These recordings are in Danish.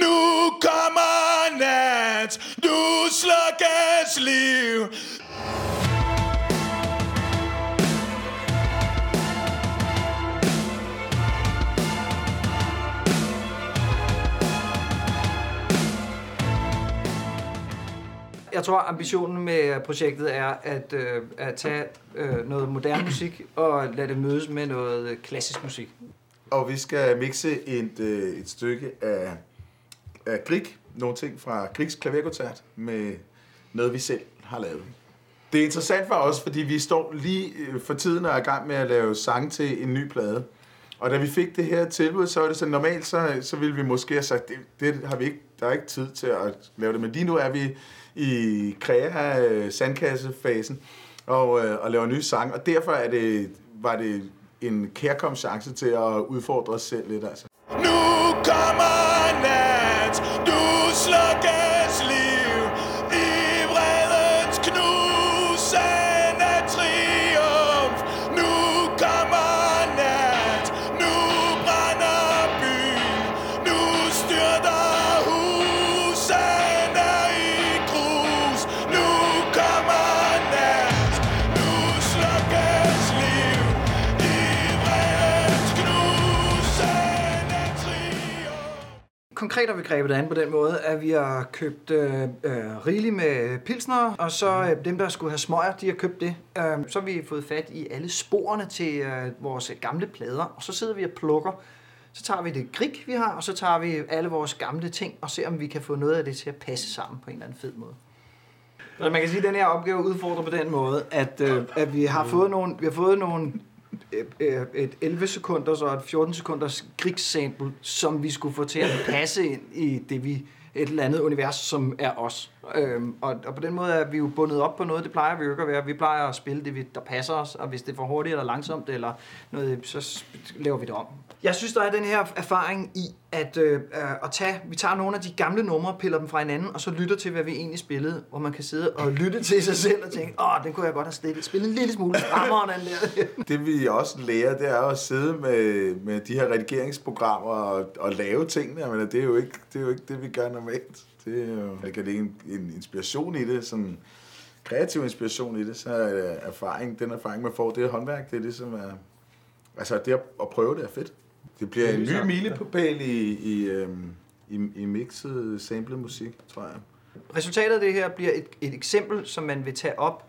Nu kommer nat, nu slukkes liv. Jeg tror, ambitionen med projektet er at, øh, at tage øh, noget moderne musik og lade det mødes med noget klassisk musik. Og vi skal mixe et, øh, et stykke af, af Grieg, nogle ting fra Griegs klaverkoncert, med noget, vi selv har lavet. Det er interessant for os, fordi vi står lige øh, for tiden og er i gang med at lave sang til en ny plade. Og da vi fik det her tilbud, så er det så normalt, så, så ville vi måske have sagt, det, det har vi ikke, der er ikke tid til at lave det. Men lige nu er vi i krea sandkassefasen og, øh, og laver nye sange. Og derfor er det, var det en kærkom chance til at udfordre os selv lidt. Altså. Nu kommer nat, du Konkret har vi grebet det an på den måde, at vi har købt øh, øh, rigeligt med pilsner, og så øh, dem, der skulle have smøger, de har købt det. Øh, så har vi fået fat i alle sporene til øh, vores gamle plader, og så sidder vi og plukker. Så tager vi det grig, vi har, og så tager vi alle vores gamle ting, og ser, om vi kan få noget af det til at passe sammen på en eller anden fed måde. Så man kan sige, at den her opgave udfordrer på den måde, at, øh, at vi har fået nogle, vi har fået nogle Øh, øh, et 11 sekunders og et 14 sekunders krigssample, som vi skulle få til at passe ind i det vi et eller andet univers, som er os. Øhm, og, og på den måde er vi jo bundet op på noget, det plejer vi jo ikke at være. Vi plejer at spille det, vi- der passer os, og hvis det er for hurtigt eller langsomt, eller noget, så laver vi det om. Jeg synes, der er den her erfaring i, at, øh, øh, at tage, vi tager nogle af de gamle numre, piller dem fra hinanden, og så lytter til, hvad vi egentlig spillede, hvor man kan sidde og lytte til sig selv og tænke, åh, den kunne jeg godt have stillet, spillet en lille smule strammere, den der. Det vi også lærer, det er jo at sidde med, med de her redigeringsprogrammer og, og lave tingene. men det, er jo ikke, det er jo ikke det, vi gør normalt. Det er jo det kan ligge en, en inspiration i det, sådan kreativ inspiration i det, så er erfaring, den erfaring, man får, det er håndværk, det er det, som er... Altså, det at, prøve det er fedt. Det bliver en ny milepæl i, i, øhm, i, i mixet samlet musik, tror jeg. Resultatet af det her bliver et, et eksempel, som man vil tage op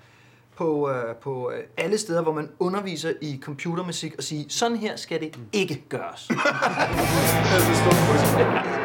på, øh, på øh, alle steder, hvor man underviser i computermusik og sige, sådan her skal det ikke gøres.